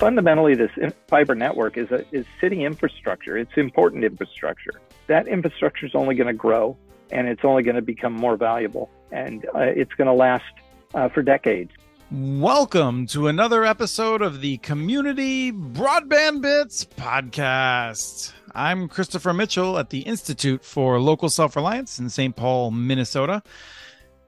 fundamentally, this fiber network is a, is city infrastructure. It's important infrastructure. That infrastructure is only going to grow, and it's only going to become more valuable, and uh, it's going to last uh, for decades. Welcome to another episode of the Community Broadband Bits podcast. I'm Christopher Mitchell at the Institute for Local Self Reliance in St. Paul, Minnesota.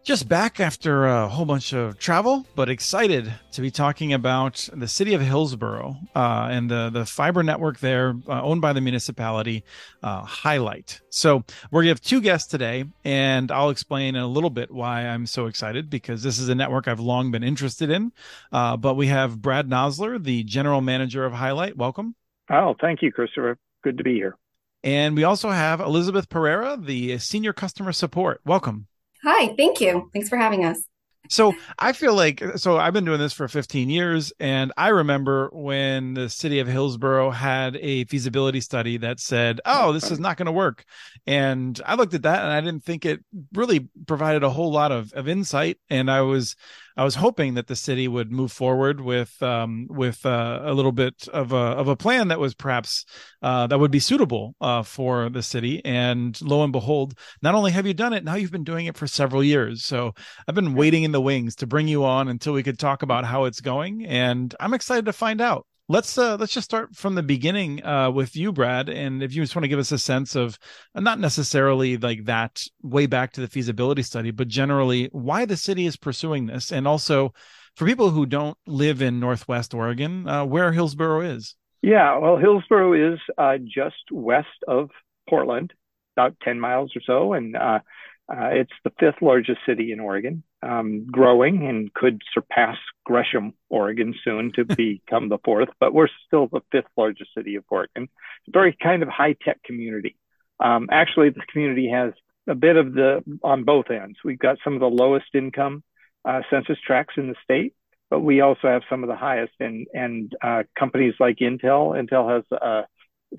Just back after a whole bunch of travel, but excited to be talking about the city of Hillsboro uh, and the the fiber network there, uh, owned by the municipality, uh, HiLight. So we're gonna have two guests today, and I'll explain in a little bit why I'm so excited because this is a network I've long been interested in. Uh, but we have Brad Nosler, the general manager of HiLight. Welcome. Oh, thank you, Christopher. Good to be here. And we also have Elizabeth Pereira, the senior customer support. Welcome. Hi, thank you. Thanks for having us. So I feel like so I've been doing this for 15 years and I remember when the city of Hillsboro had a feasibility study that said, "Oh, this is not going to work." And I looked at that and I didn't think it really provided a whole lot of of insight and I was I was hoping that the city would move forward with um, with uh, a little bit of a of a plan that was perhaps uh, that would be suitable uh, for the city. And lo and behold, not only have you done it, now you've been doing it for several years. So I've been waiting in the wings to bring you on until we could talk about how it's going, and I'm excited to find out let's uh, let's just start from the beginning uh, with you, Brad. And if you just want to give us a sense of uh, not necessarily like that way back to the feasibility study, but generally why the city is pursuing this, and also for people who don't live in Northwest Oregon, uh, where Hillsboro is. Yeah, well, Hillsboro is uh, just west of Portland, about ten miles or so, and uh, it's the fifth largest city in Oregon, um, growing and could surpass Gresham, Oregon soon to become the fourth, but we're still the fifth largest city of Oregon. Very kind of high tech community. Um, actually, the community has a bit of the on both ends. We've got some of the lowest income uh, census tracts in the state, but we also have some of the highest. And and uh, companies like Intel, Intel has uh,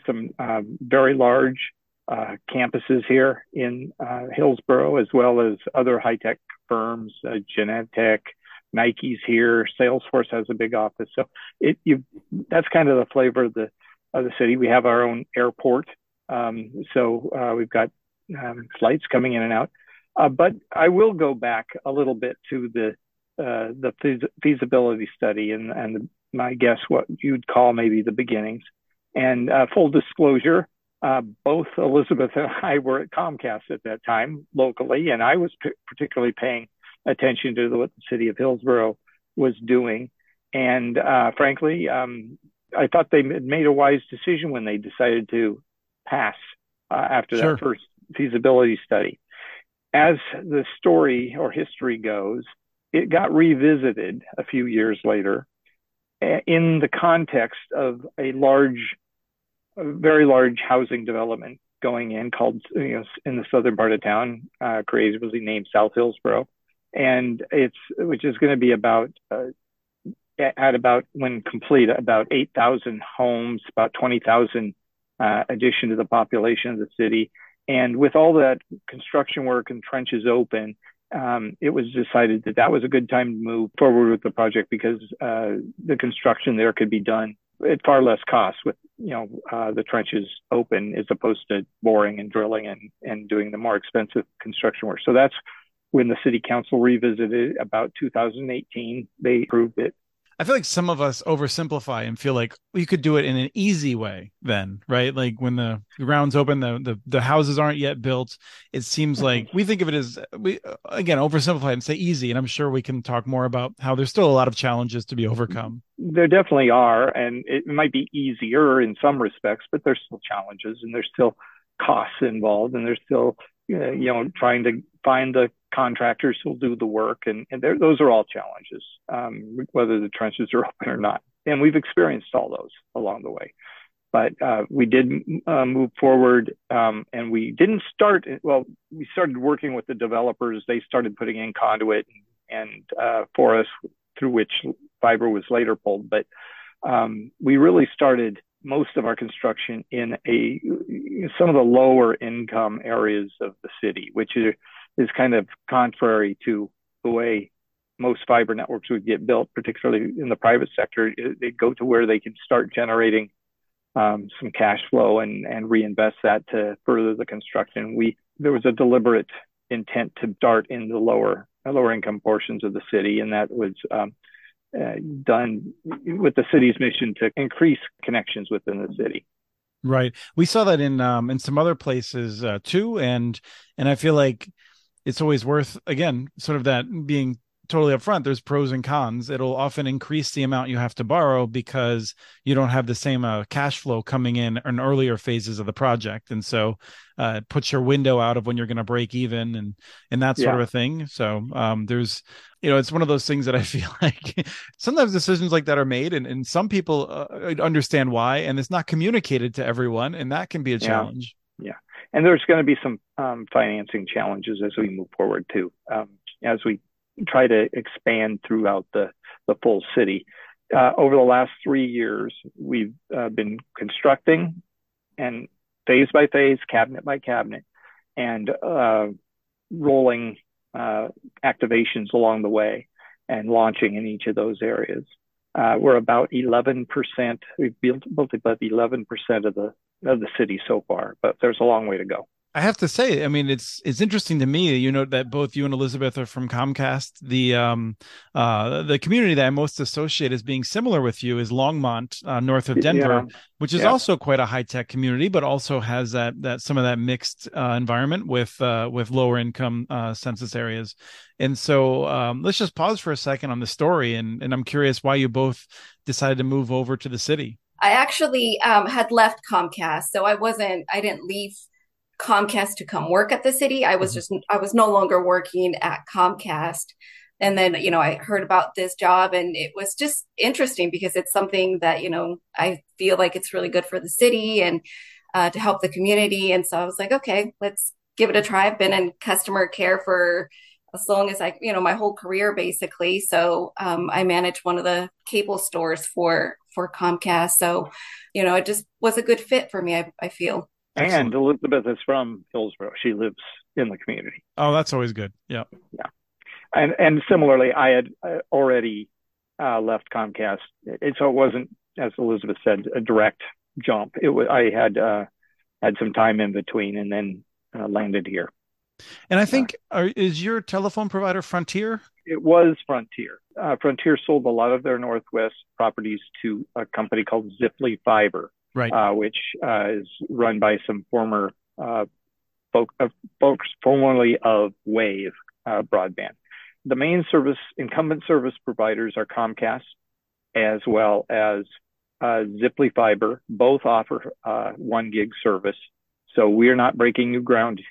some uh, very large uh, campuses here in uh, Hillsboro, as well as other high tech firms, uh, Genentech, Nike's here, Salesforce has a big office. So it that's kind of the flavor of the of the city. We have our own airport, um, so uh, we've got um, flights coming in and out. Uh, but I will go back a little bit to the uh, the feas- feasibility study and and my guess what you'd call maybe the beginnings. And full disclosure, uh, both Elizabeth and I were at Comcast at that time locally, and I was p- particularly paying attention to what the city of Hillsboro was doing. And uh, frankly, um, I thought they made a wise decision when they decided to pass uh, after sure. that first feasibility study. As the story or history goes, it got revisited a few years later in the context of a large a very large housing development going in called you know in the southern part of town, uh, creatively named South Hillsboro, and it's which is going to be about uh, at about when complete about 8,000 homes, about 20,000 uh, addition to the population of the city, and with all that construction work and trenches open. Um, it was decided that that was a good time to move forward with the project because uh, the construction there could be done at far less cost with you know uh, the trenches open as opposed to boring and drilling and and doing the more expensive construction work. So that's when the city council revisited about 2018. They approved it I feel like some of us oversimplify and feel like we could do it in an easy way then, right? Like when the ground's open, the the, the houses aren't yet built. It seems mm-hmm. like we think of it as we again oversimplify and say easy. And I'm sure we can talk more about how there's still a lot of challenges to be overcome. There definitely are, and it might be easier in some respects, but there's still challenges and there's still costs involved, and there's still you know trying to find the contractors who'll do the work, and, and those are all challenges, um, whether the trenches are open or not. And we've experienced all those along the way. But uh, we did uh, move forward, um, and we didn't start. Well, we started working with the developers. They started putting in conduit and, uh, for us, through which fiber was later pulled. But um, we really started most of our construction in a some of the lower income areas of the city, which are is kind of contrary to the way most fiber networks would get built, particularly in the private sector, they go to where they can start generating um, some cash flow and, and reinvest that to further the construction. We there was a deliberate intent to dart in the lower lower income portions of the city, and that was um, uh, done with the city's mission to increase connections within the city. Right. We saw that in um, in some other places uh, too, and and I feel like it's always worth again sort of that being totally upfront there's pros and cons. It'll often increase the amount you have to borrow because you don't have the same uh, cash flow coming in in earlier phases of the project. And so uh, it puts your window out of when you're going to break even and and that sort yeah. of a thing. So um, there's you know it's one of those things that i feel like sometimes decisions like that are made and, and some people uh, understand why and it's not communicated to everyone and that can be a challenge. Yeah, yeah. And there's going to be some um, financing challenges as we move forward too um, as we try to expand throughout the, the full city. Uh, over the last three years, we've uh, been constructing and phase by phase, cabinet by cabinet, and uh, rolling uh, activations along the way and launching in each of those areas. Uh, we're about 11%. We've built, built about 11% of the of the city so far, but there's a long way to go. I have to say, I mean, it's it's interesting to me. You know that both you and Elizabeth are from Comcast. The um uh the community that I most associate as being similar with you is Longmont, uh, north of Denver, yeah. which is yeah. also quite a high tech community, but also has that that some of that mixed uh, environment with uh, with lower income uh, census areas. And so um, let's just pause for a second on the story, and and I'm curious why you both decided to move over to the city. I actually um, had left Comcast, so I wasn't. I didn't leave Comcast to come work at the city. I was mm-hmm. just, I was no longer working at Comcast. And then, you know, I heard about this job and it was just interesting because it's something that, you know, I feel like it's really good for the city and uh, to help the community. And so I was like, okay, let's give it a try. I've been in customer care for as long as I, you know, my whole career basically. So um, I manage one of the cable stores for for Comcast. So, you know, it just was a good fit for me. I, I feel. Excellent. And Elizabeth is from Hillsboro. She lives in the community. Oh, that's always good. Yeah. Yeah. And and similarly, I had uh, already uh, left Comcast, it, so it wasn't, as Elizabeth said, a direct jump. It was I had uh, had some time in between, and then uh, landed here. And I think are, is your telephone provider Frontier? It was Frontier. Uh, Frontier sold a lot of their Northwest properties to a company called Ziply Fiber right. uh, which uh, is run by some former uh, folk, uh, folks formerly of Wave uh, Broadband. The main service incumbent service providers are Comcast as well as uh, Ziply Fiber. Both offer one gig service, so we are not breaking new ground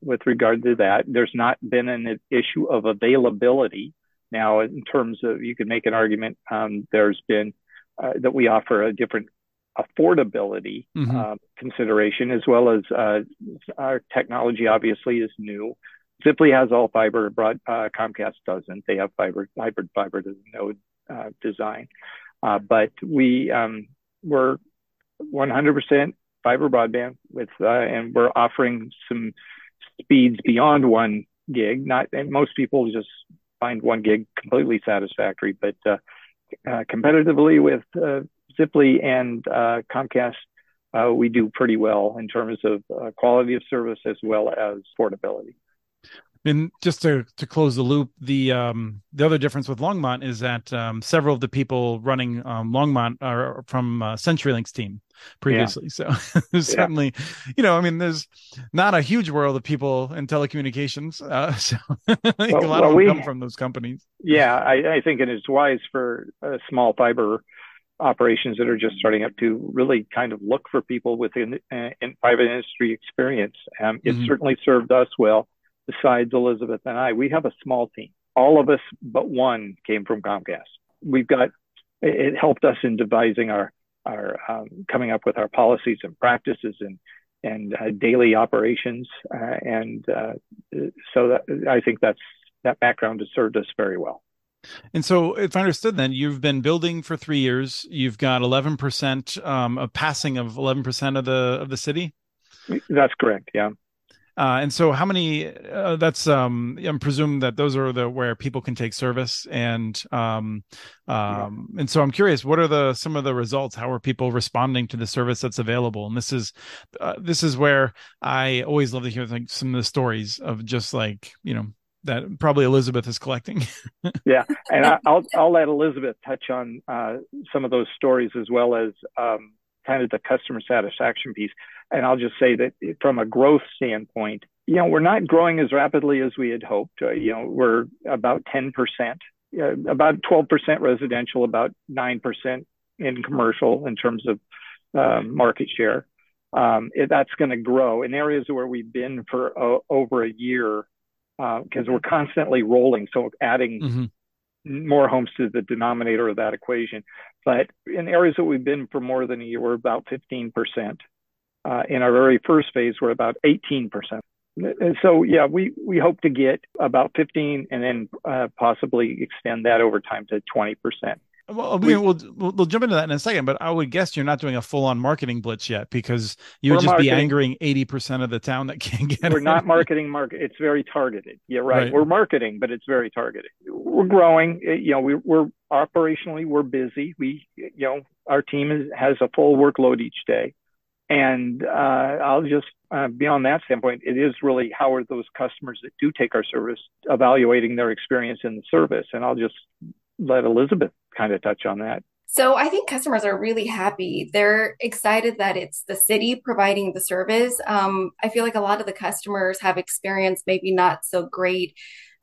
with regard to that. There's not been an issue of availability. Now, in terms of, you could make an argument. Um, there's been uh, that we offer a different affordability mm-hmm. uh, consideration, as well as uh, our technology obviously is new. Ziply has all fiber, broad, uh, Comcast doesn't. They have fiber, hybrid fiber to node uh, design. Uh, but we, um, we're 100% fiber broadband with, uh, and we're offering some speeds beyond one gig. Not, and most people just find one gig completely satisfactory, but competitively with Ziply and uh, Comcast, uh, we do pretty well in terms of uh, quality of service as well as portability. And just to, to close the loop, the um, the other difference with Longmont is that um, several of the people running um, Longmont are from uh, CenturyLink's team previously. Yeah. So certainly, yeah. you know, I mean, there's not a huge world of people in telecommunications. Uh, so well, a lot well, of them we, come from those companies. Yeah, I, I think it is wise for a small fiber operations that are just starting up to really kind of look for people within uh, in private industry experience. Um, it mm-hmm. certainly served us well. Besides Elizabeth and I, we have a small team. All of us but one came from Comcast. We've got it helped us in devising our our um, coming up with our policies and practices and and uh, daily operations. Uh, and uh, so that, I think that's that background has served us very well. And so, if I understood, then you've been building for three years. You've got eleven percent um, of passing of eleven percent of the of the city. That's correct. Yeah. Uh, and so, how many? Uh, that's um, I'm presuming that those are the where people can take service, and um, um, yeah. and so I'm curious, what are the some of the results? How are people responding to the service that's available? And this is uh, this is where I always love to hear like some of the stories of just like you know that probably Elizabeth is collecting. yeah, and I, will I'll let Elizabeth touch on uh, some of those stories as well as um, kind of the customer satisfaction piece. And I'll just say that from a growth standpoint, you know, we're not growing as rapidly as we had hoped. Uh, you know, we're about 10%, uh, about 12% residential, about 9% in commercial in terms of uh, market share. Um, it, that's going to grow in areas where we've been for over a year because uh, we're constantly rolling. So adding mm-hmm more homes to the denominator of that equation. But in areas that we've been for more than a year, we're about 15%. Uh, in our very first phase, we're about 18%. And so, yeah, we, we hope to get about 15 and then uh, possibly extend that over time to 20%. Well, we, will we'll, we'll jump into that in a second, but I would guess you're not doing a full on marketing blitz yet because you would just marketing. be angering 80% of the town that can't get We're it. not marketing market. It's very targeted. Yeah, right. right. We're marketing, but it's very targeted. We're growing. You know, we, we're operationally, we're busy. We, you know, our team is, has a full workload each day. And uh, I'll just, uh, beyond that standpoint, it is really how are those customers that do take our service evaluating their experience in the service. And I'll just let Elizabeth kind of touch on that. So I think customers are really happy. They're excited that it's the city providing the service. Um, I feel like a lot of the customers have experienced maybe not so great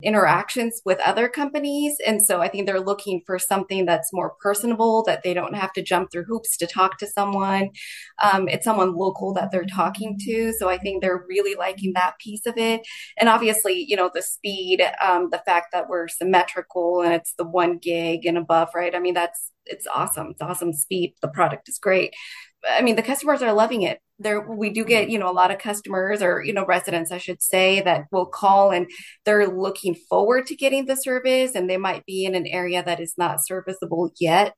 interactions with other companies. And so I think they're looking for something that's more personable, that they don't have to jump through hoops to talk to someone. Um, it's someone local that they're talking to. So I think they're really liking that piece of it. And obviously, you know, the speed, um, the fact that we're symmetrical and it's the one gig and above, right? I mean, that's it's awesome. It's awesome speed. The product is great. I mean, the customers are loving it. There, we do get, you know, a lot of customers or, you know, residents, I should say, that will call and they're looking forward to getting the service and they might be in an area that is not serviceable yet.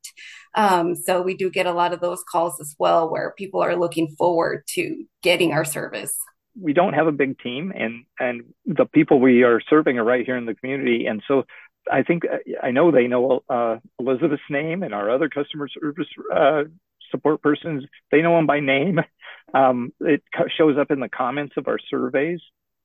Um, so we do get a lot of those calls as well where people are looking forward to getting our service. We don't have a big team and, and the people we are serving are right here in the community. And so I think I know they know uh, Elizabeth's name and our other customer service uh, support persons. They know them by name. Um, it shows up in the comments of our surveys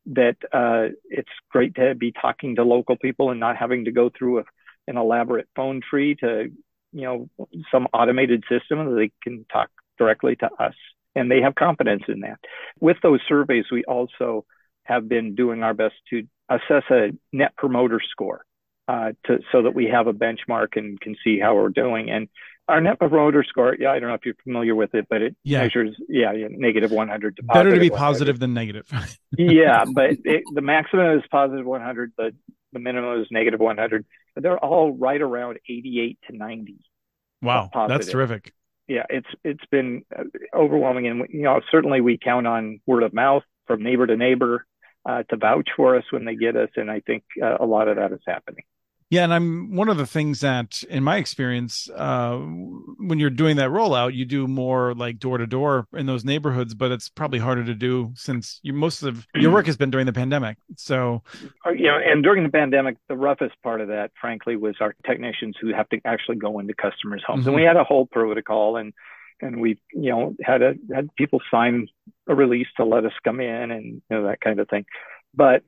that uh, it's great to be talking to local people and not having to go through a, an elaborate phone tree to, you know, some automated system that they can talk directly to us. And they have confidence in that. With those surveys, we also have been doing our best to assess a net promoter score. Uh, to, so that we have a benchmark and can see how we're doing. And our net promoter score, yeah, I don't know if you're familiar with it, but it yeah. measures, yeah, yeah negative 100 to Better to be positive than negative. yeah, but it, the maximum is positive 100, the, the minimum is negative 100. They're all right around 88 to 90. Wow, that's terrific. Yeah, it's it's been uh, overwhelming, and you know certainly we count on word of mouth from neighbor to neighbor uh, to vouch for us when they get us, and I think uh, a lot of that is happening. Yeah, and I'm one of the things that, in my experience, uh, when you're doing that rollout, you do more like door to door in those neighborhoods, but it's probably harder to do since you most of your work has been during the pandemic. So, uh, you know, and during the pandemic, the roughest part of that, frankly, was our technicians who have to actually go into customers' homes, mm-hmm. and we had a whole protocol, and and we, you know, had a had people sign a release to let us come in, and you know that kind of thing. But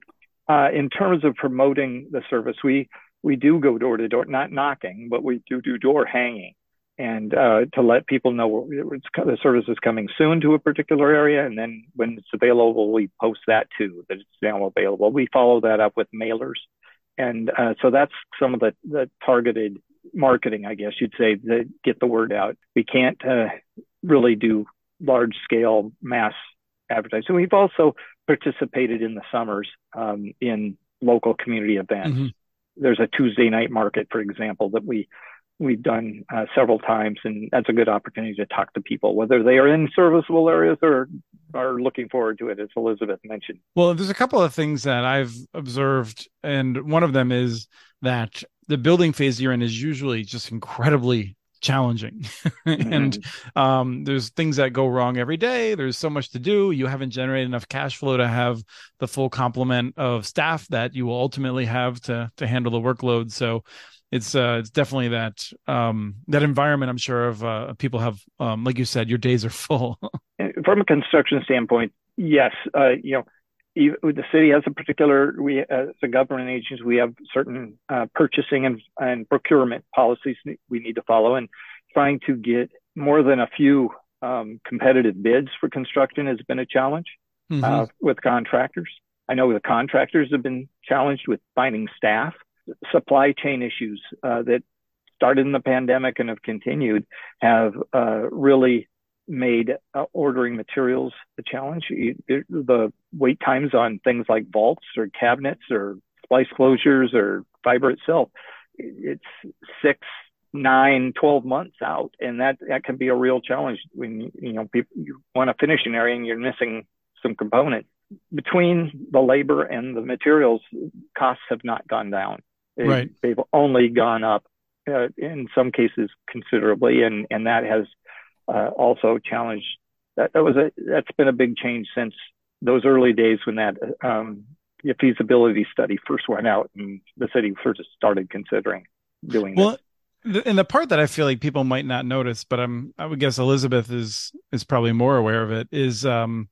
uh, in terms of promoting the service, we we do go door to door, not knocking, but we do do door hanging and uh, to let people know the service is coming soon to a particular area. And then when it's available, we post that too, that it's now available. We follow that up with mailers. And uh, so that's some of the, the targeted marketing, I guess you'd say, to get the word out. We can't uh, really do large scale mass advertising. We've also participated in the summers um, in local community events. Mm-hmm there's a Tuesday night market, for example, that we we've done uh, several times, and that's a good opportunity to talk to people, whether they are in serviceable areas or are looking forward to it, as Elizabeth mentioned. Well, there's a couple of things that I've observed, and one of them is that the building phase you're in is usually just incredibly challenging. And mm-hmm. um, there's things that go wrong every day. There's so much to do. You haven't generated enough cash flow to have the full complement of staff that you will ultimately have to to handle the workload. So it's uh it's definitely that um that environment i'm sure of uh people have um like you said your days are full. From a construction standpoint yes uh you know the city has a particular we as a government agency we have certain uh, purchasing and, and procurement policies we need to follow and trying to get more than a few um, competitive bids for construction has been a challenge mm-hmm. uh, with contractors i know the contractors have been challenged with finding staff supply chain issues uh, that started in the pandemic and have continued have uh, really made uh, ordering materials a challenge. the wait times on things like vaults or cabinets or splice closures or fiber itself, it's six, nine, 12 months out. And that, that can be a real challenge when, you know, people, you want to finish an area and you're missing some component. Between the labor and the materials, costs have not gone down. They, right. They've only gone up uh, in some cases considerably, and, and that has uh, also challenged. That, that was a that's been a big change since those early days when that um, feasibility study first went out and the city first started considering doing well, this. And the part that I feel like people might not notice, but I'm I would guess Elizabeth is is probably more aware of it, is um,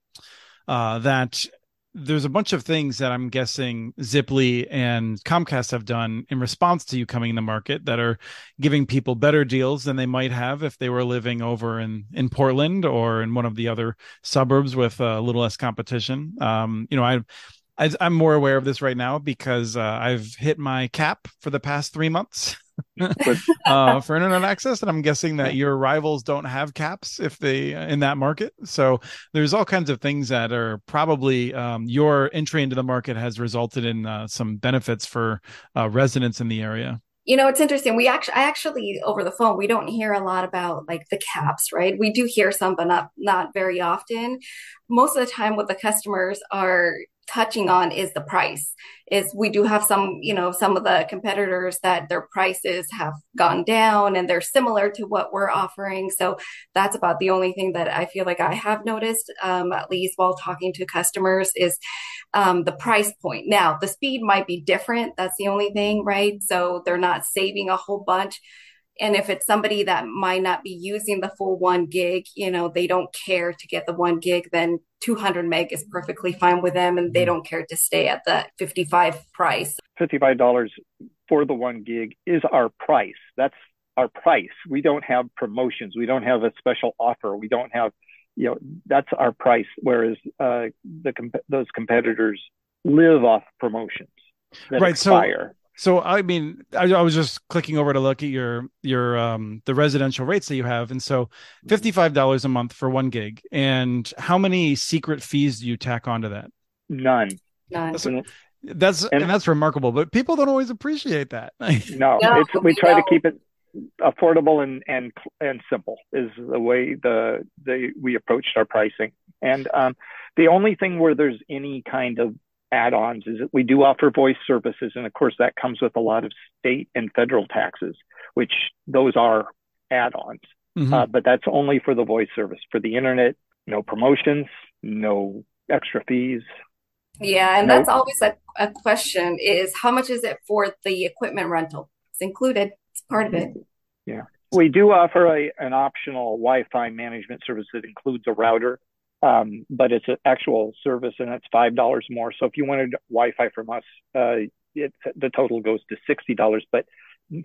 uh, that there's a bunch of things that I'm guessing Ziply and Comcast have done in response to you coming in the market that are giving people better deals than they might have if they were living over in in Portland or in one of the other suburbs with a little less competition. Um, you know, I I, am more aware of this right now because uh, I've hit my cap for the past three months. Uh, for internet access, and I'm guessing that your rivals don't have caps if they in that market. So there's all kinds of things that are probably um, your entry into the market has resulted in uh, some benefits for uh, residents in the area. You know it's interesting. We actually i actually over the phone we don't hear a lot about like the caps right? We do hear some but not not very often. Most of the time what the customers are touching on is the price. Is we do have some you know some of the competitors that their prices have gone down and they're similar to what we're offering. So that's about the only thing that i feel like i have noticed um, at least while talking to customers is um, the price point. Now the speed might be different. That's the only thing right? So they're not saving a whole bunch and if it's somebody that might not be using the full one gig you know they don't care to get the one gig then 200 meg is perfectly fine with them and they mm-hmm. don't care to stay at the 55 price. $55 for the one gig is our price. That's our price. We don't have promotions. We don't have a special offer. We don't have you know that's our price. Whereas uh, the those competitors live off promotions right expire. so so I mean, I, I, was just clicking over to look at your your um the residential rates that you have, and so fifty five dollars a month for one gig. And how many secret fees do you tack onto that? None. None. That's, that's and, and, that's remarkable, but people don't always appreciate that. no, no we try to keep it affordable and and and simple is the way the the we approached our pricing. And um, the only thing where there's any kind of add-ons is that we do offer voice services and of course that comes with a lot of state and federal taxes which those are add-ons. Mm-hmm. uh, but that's only for the voice service. For the internet no promotions no extra fees. Yeah and no. that's always a, a question is how much is it for the equipment rental? It's included. It's part of it. Yeah. We do offer a, an optional wi-fi management service that includes a router um, but it's an actual service and it's five dollars more. So if you wanted Wi-Fi from us, uh, it, the total goes to sixty dollars. But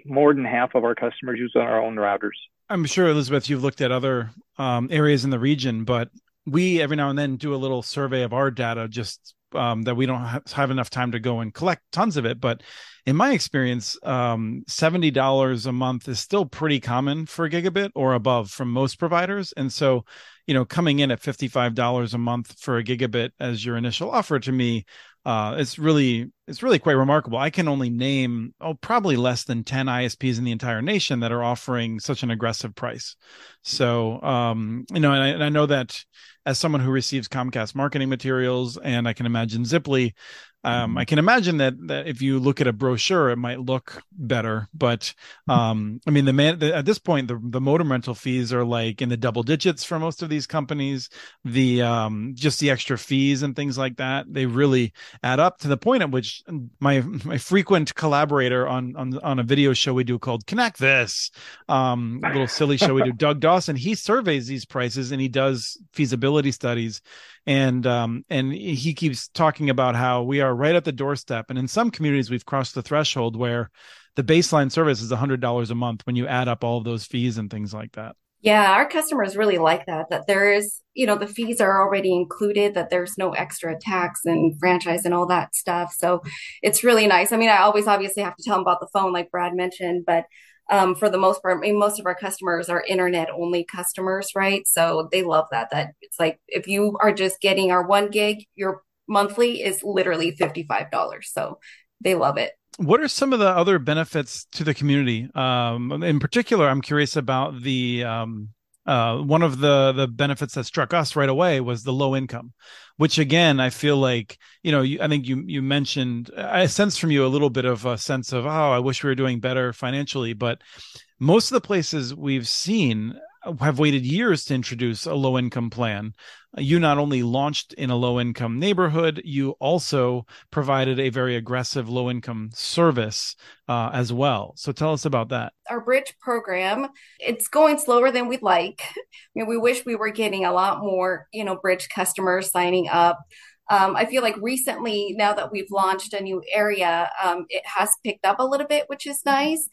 more than half of our customers use our own routers. I'm sure, Elizabeth, you've looked at other um, areas in the region, but we every now and then do a little survey of our data just um, that we don't have enough time to go and collect tons of it. But in my experience, um, $70 a month is still pretty common for gigabit or above from most providers. And so you know, coming in at $55 a month for a gigabit as your initial offer to me, uh, it's really it's really quite remarkable. I can only name oh probably less than 10 ISPs in the entire nation that are offering such an aggressive price. So um, you know, and I, and I know that as someone who receives Comcast marketing materials, and I can imagine Ziply, um, I can imagine that that if you look at a brochure, it might look better. But um, I mean, the man the, at this point, the the modem rental fees are like in the double digits for most of these companies. The um, just the extra fees and things like that, they really add up to the point at which my my frequent collaborator on on on a video show we do called Connect This, um, a little silly show we do, Doug Dawson, he surveys these prices and he does feasibility studies and um, and he keeps talking about how we are right at the doorstep. And in some communities we've crossed the threshold where the baseline service is $100 a month when you add up all of those fees and things like that. Yeah our customers really like that that there is you know the fees are already included that there's no extra tax and franchise and all that stuff. So it's really nice. I mean i always obviously have to tell them about the phone like brad mentioned but um, for the most part, I mean, most of our customers are internet only customers, right? So they love that. That it's like if you are just getting our one gig, your monthly is literally $55. So they love it. What are some of the other benefits to the community? Um, in particular, I'm curious about the um, uh, one of the the benefits that struck us right away was the low income, which again I feel like you know you, I think you you mentioned I sense from you a little bit of a sense of oh I wish we were doing better financially, but most of the places we've seen have waited years to introduce a low income plan. You not only launched in a low income neighborhood, you also provided a very aggressive low income service uh, as well. So tell us about that. Our bridge program, it's going slower than we'd like. I mean, we wish we were getting a lot more, you know, bridge customers signing up. Um, I feel like recently, now that we've launched a new area, um, it has picked up a little bit, which is nice.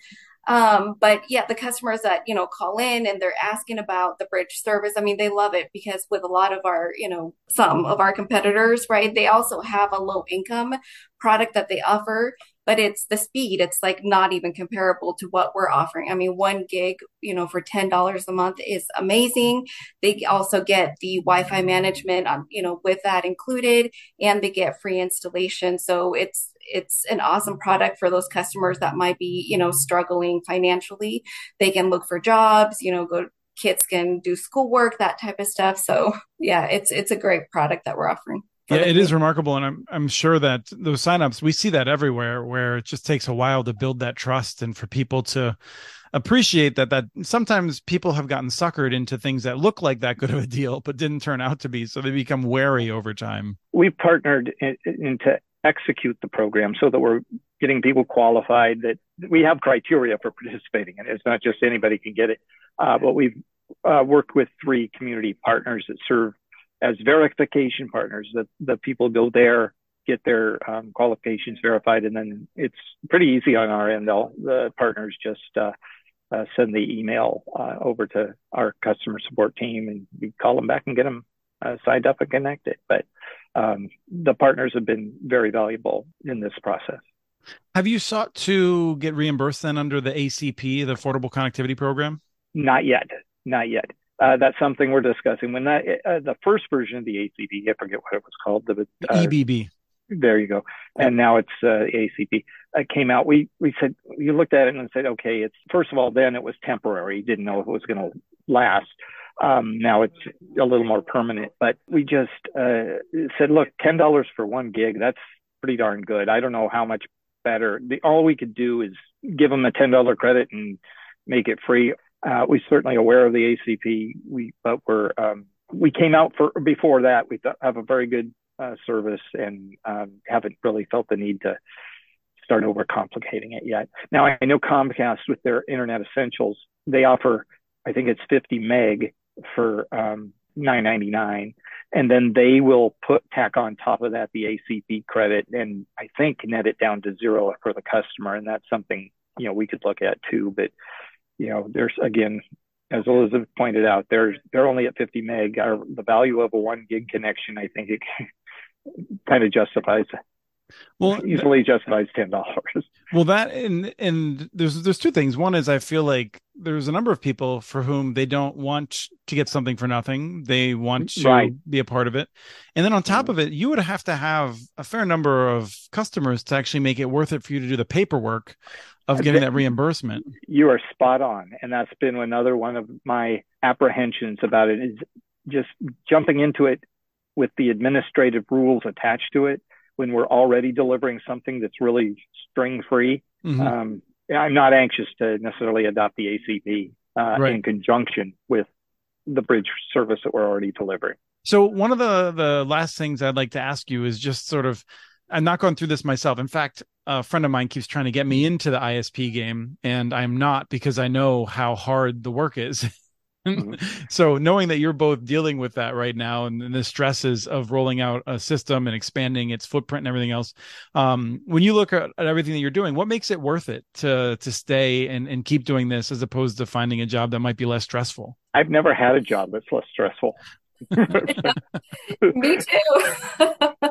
Um, but yeah, the customers that, you know, call in and they're asking about the bridge service, I mean, they love it because with a lot of our, you know, some of our competitors, right, they also have a low income product that they offer but it's the speed. It's like not even comparable to what we're offering. I mean one gig you know for $10 a month is amazing. They also get the wi-fi management um, you know with that included and they get free installation. So it's it's an awesome product for those customers that might be you know struggling financially. They can look for jobs you know go kids can do schoolwork that type of stuff. So yeah it's it's a great product that we're offering. Yeah, it is remarkable, and I'm I'm sure that those signups we see that everywhere, where it just takes a while to build that trust and for people to appreciate that that sometimes people have gotten suckered into things that look like that good of a deal but didn't turn out to be, so they become wary over time. We've partnered in, in to execute the program so that we're getting people qualified. That we have criteria for participating and it. It's not just anybody can get it, uh, but we've uh, worked with three community partners that serve as verification partners. that the people go there, get their um, qualifications verified, and then it's pretty easy on our end. They'll, the partners just uh, uh, send the email uh, over to our customer support team, and we call them back and get them uh, signed up and connected. But um, the partners have been very valuable in this process. Have you sought to get reimbursed then under the ACP, the Affordable Connectivity Program? Not yet. Not yet uh, that's something we're discussing. When that uh, the first version of the ACP, I forget what it was called, the uh, EBB. There you go. And now it's uh, ACP. It came out. We we said you looked at it and said, okay, it's first of all, then it was temporary. Didn't know if it was going to last. Um, now it's a little more permanent. But we just uh, said, look, ten dollars for one gig. That's pretty darn good. I don't know how much better. The, all we could do is give them a ten dollar credit and make it free uh, we're certainly aware of the ACP. We but we're um, we came out for before that. We th- have a very good uh, service and um, haven't really felt the need to start overcomplicating it yet. Now I know Comcast with their Internet Essentials, they offer I think it's 50 meg for um, 9.99, and then they will put tack on top of that the ACP credit, and I think net it down to zero for the customer, and that's something you know we could look at too. But you know, there's again, as Elizabeth pointed out, there's they're only at 50 meg. Our, the value of a one gig connection, I think, it kind of justifies well easily justifies ten dollars. Well, that and and there's there's two things. One is I feel like there's a number of people for whom they don't want to get something for nothing. They want to right. be a part of it, and then on top mm-hmm. of it, you would have to have a fair number of customers to actually make it worth it for you to do the paperwork of getting that reimbursement. You are spot on, and that's been another one of my apprehensions about it is just jumping into it with the administrative rules attached to it when we're already delivering something that's really string free. Mm-hmm. Um, I'm not anxious to necessarily adopt the ACP uh, right. in conjunction with the bridge service that we're already delivering. So one of the the last things I'd like to ask you is just sort of I'm not going through this myself. In fact, a friend of mine keeps trying to get me into the ISP game, and I'm not because I know how hard the work is. Mm-hmm. so knowing that you're both dealing with that right now and, and, the stresses of rolling out a system and expanding its footprint and everything else um, when you look at, at, everything that you're doing what makes it worth it to to stay and, and keep doing this as opposed to finding a job that might be less stressful? I've never had a job that's less stressful. Me too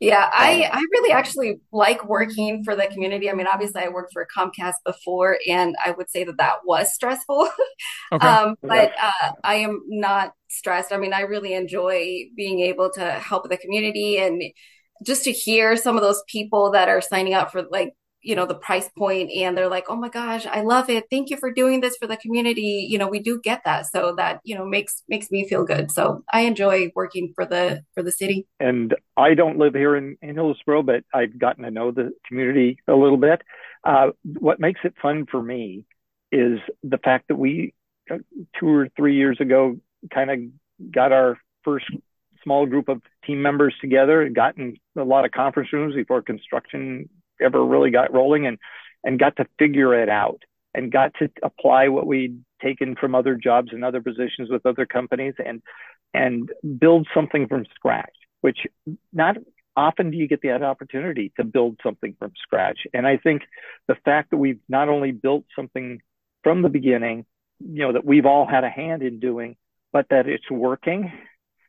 yeah, I, I really actually like working for the community. I mean, obviously, I worked for Comcast before, and I would say that that was stressful. Okay. um, but uh, I am not stressed. I mean, I really enjoy being able to help the community and just to hear some of those people that are signing up for like you know the price point and they're like oh my gosh i love it. Thank you for doing this for the community. You know we do get that. So that you know makes makes me feel good. So i enjoy working for the for the city. And i don't live here in, in hillsboro but i've gotten to know the community a little bit. Uh, what makes it fun for me is the fact that we uh, two or three years ago kind of got our first small group of team members together and gotten a lot of conference rooms before construction ever really got rolling and and got to figure it out and got to apply what we'd taken from other jobs and other positions with other companies and and build something from scratch which not often do you get that opportunity to build something from scratch. And i think the fact that we've not only built something from the beginning you know that we've all had a hand in doing but that it's working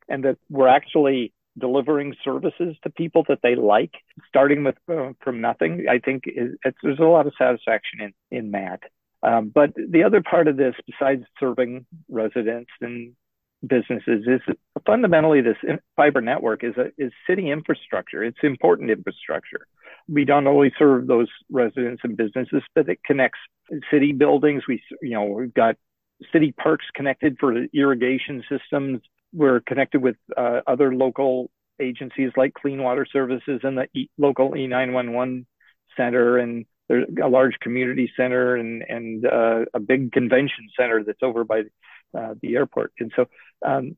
and that we're actually delivering services to people that they like, starting with uh, from nothing. I think there's a lot of satisfaction in in that. Um, but the other part of this, besides serving residents and businesses, is fundamentally this fiber network is a is city infrastructure. It's important infrastructure. We don't only serve those residents and businesses, but it connects city buildings. We you know we've got city parks connected for irrigation systems we're connected with uh, other local agencies like Clean Water Services and the e- local E911 center, and there's a large community center and and uh, a big convention center that's over by uh, the airport. And so um,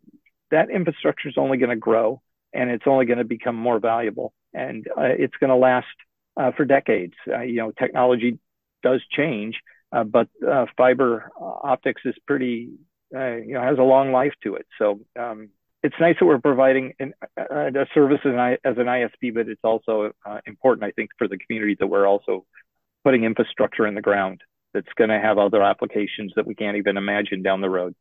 that infrastructure is only going to grow, and it's only going to become more valuable, and uh, it's going to last uh, for decades. Uh, you know, technology does change, but fiber optics is pretty uh, you know has a long life to it. So um, it's nice that we're providing an, uh, a service as an, ISP, but it's also uh, important, I think, for the community that we're also putting infrastructure in the ground that's going to have other applications that we can't even imagine down the road.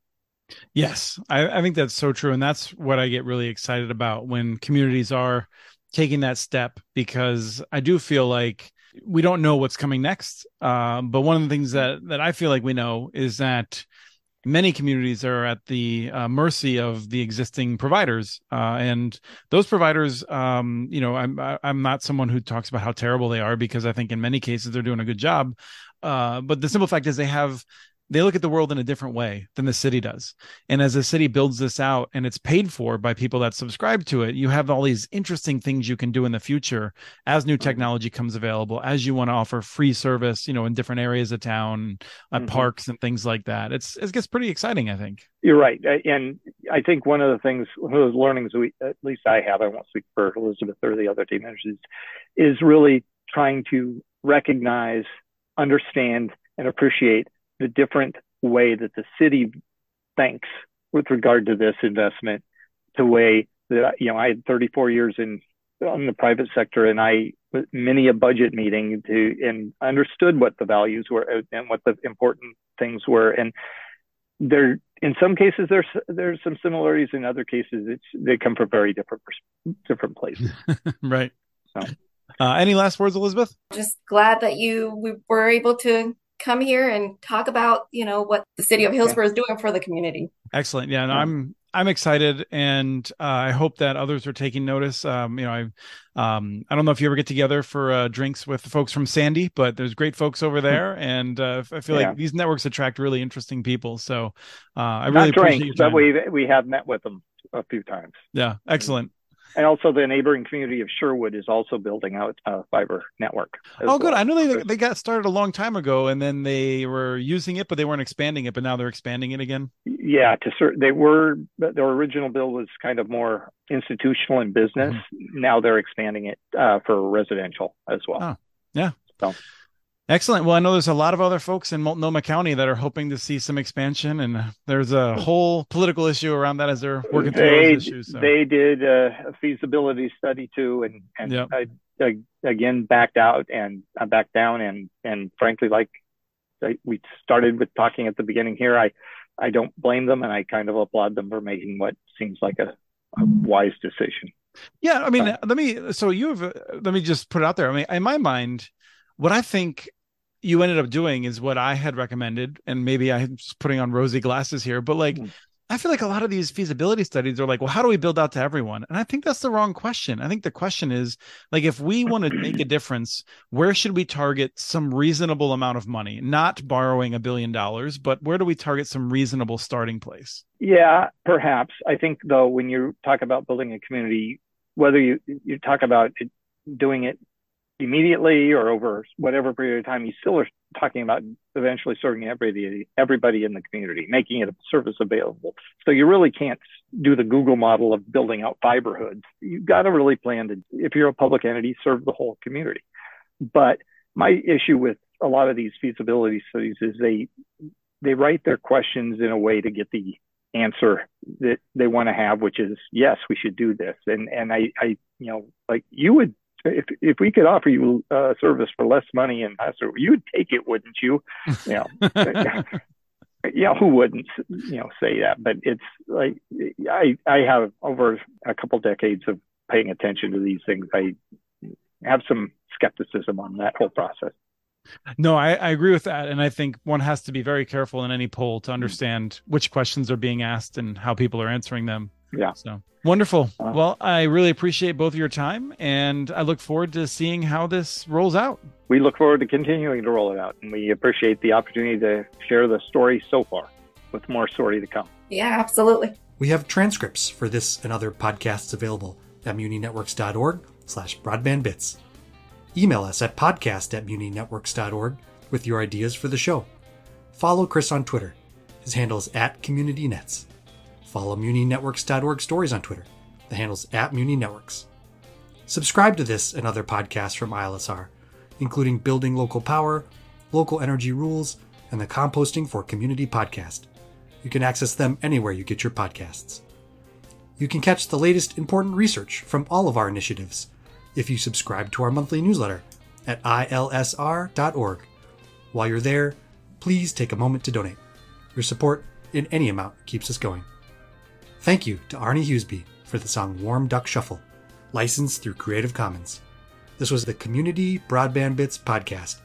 Yes, I, I think that's so true, and that's what I get really excited about when communities are taking that step because I do feel like we don't know what's coming next. Uh, but one of the things that that I feel like we know is that many communities are at the uh, mercy of the existing providers uh, and those providers um, you know i'm i'm not someone who talks about how terrible they are because i think in many cases they're doing a good job uh, but the simple fact is they have they look at the world in a different way than the city does. And as the city builds this out and it's paid for by people that subscribe to it, you have all these interesting things you can do in the future as new mm-hmm. technology comes available, as you want to offer free service, you know, in different areas of town, at mm-hmm. parks and things like that. It's it gets pretty exciting, I think. You're right. And I think one of the things, one of those learnings we, at least I have, I won't speak for Elizabeth or the other team members, is really trying to recognize, understand, and appreciate the different way that the city thinks with regard to this investment to way that you know I had 34 years in on the private sector and I many a budget meeting to and understood what the values were and what the important things were. And there in some cases there's there's some similarities. In other cases it's they come from very different different places. Right. So. uh, any last words elizabeth? Just glad that you we were able to come here and talk about you know what the city of hillsboro is doing for the community. Excellent. Yeah and i'm i'm excited and uh, i hope that others are taking notice. Um, you know i um, i don't know if you ever get together for uh, drinks with the folks from sandy but there's great folks over hmm. there and uh, i feel yeah. like these networks attract really interesting people so uh, i really Not drinks, but we we have met with them a few times. Yeah excellent and also the neighboring community of Sherwood is also building out a fiber network. Oh, good. I know they they got started a long time ago, and then they were using it, but they weren't expanding it. But now they're expanding it again. Yeah, to certain they were. Their original bill was kind of more institutional and business. Mm-hmm. Now they're expanding it uh, for residential as well. Oh, yeah. So. Excellent. Well, I know there's a lot of other folks in Multnomah County that are hoping to see some expansion, and there's a whole political issue around that as they're working through they, those issues. So. They did a, feasibility study too, and and yep. I, I, again backed out and I backed down, and and frankly, like we started with talking at the beginning here, I I don't blame them, and I kind of applaud them for making what seems like a, a wise decision. Yeah, I mean, uh, let me. So you have. Let me just put it out there. I mean, in my mind, what I think you ended up doing is what I had recommended, and maybe I'm just putting on rosy glasses here, but like. Mm. I feel like a lot of these feasibility studies are like, well, how do we build out to everyone? And I think that's the wrong question. I think the question is like, if we want to make a difference, where should we target some reasonable amount of money? Not borrowing a billion dollars, but where do we target some reasonable starting place? Yeah, perhaps. I think though, when you talk about building a community, whether you you talk about it, doing it immediately or over whatever period of time, you still are talking about eventually serving everybody, everybody in the community, making it a service available. So you really can't do the Google model of building out fiber hoods. You've got to really plan to, if you're a public entity, serve the whole community. But my issue with a lot of these feasibility studies is they they write their questions in a way to get the answer that they want to have, which is yes, we should do this. And and I I you know like you would if if we could offer you a service for less money and faster, you would take it, wouldn't you? You know, yeah, who wouldn't you know say that? But it's like I I have over a couple decades of paying attention to these things. I have some skepticism on that whole process. No, I, I, agree with that. And I think one has to be very careful in any poll to understand which questions are being asked and how people are answering them. Yeah. So wonderful. Uh, well, I really appreciate both of your time and I look forward to seeing how this rolls out. We look forward to continuing to roll it out and we appreciate the opportunity to share the story so far with more story to come. Yeah, absolutely. We have transcripts for this and other podcasts available at muninetworks.org slash broadbandbits. Email us at podcast at muninetworks.org with your ideas for the show. Follow Chris on Twitter. His handle is at CommunityNets. Follow MuniNetworks.org stories on Twitter. The handle's at MuniNetworks. Subscribe to this and other podcasts from ILSR, including Building Local Power, Local Energy Rules, and the Composting for Community podcast. You can access them anywhere you get your podcasts. You can catch the latest important research from all of our initiatives if you subscribe to our monthly newsletter at ilsr.org. While you're there, please take a moment to donate. Your support in any amount keeps us going. Thank you to Arne Huseby for the song Warm Duck Shuffle, licensed through Creative Commons. This was the Community Broadband Bits podcast.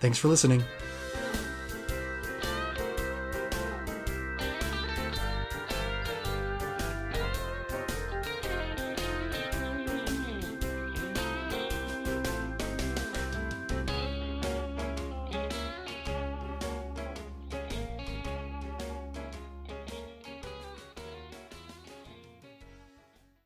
Thanks for listening.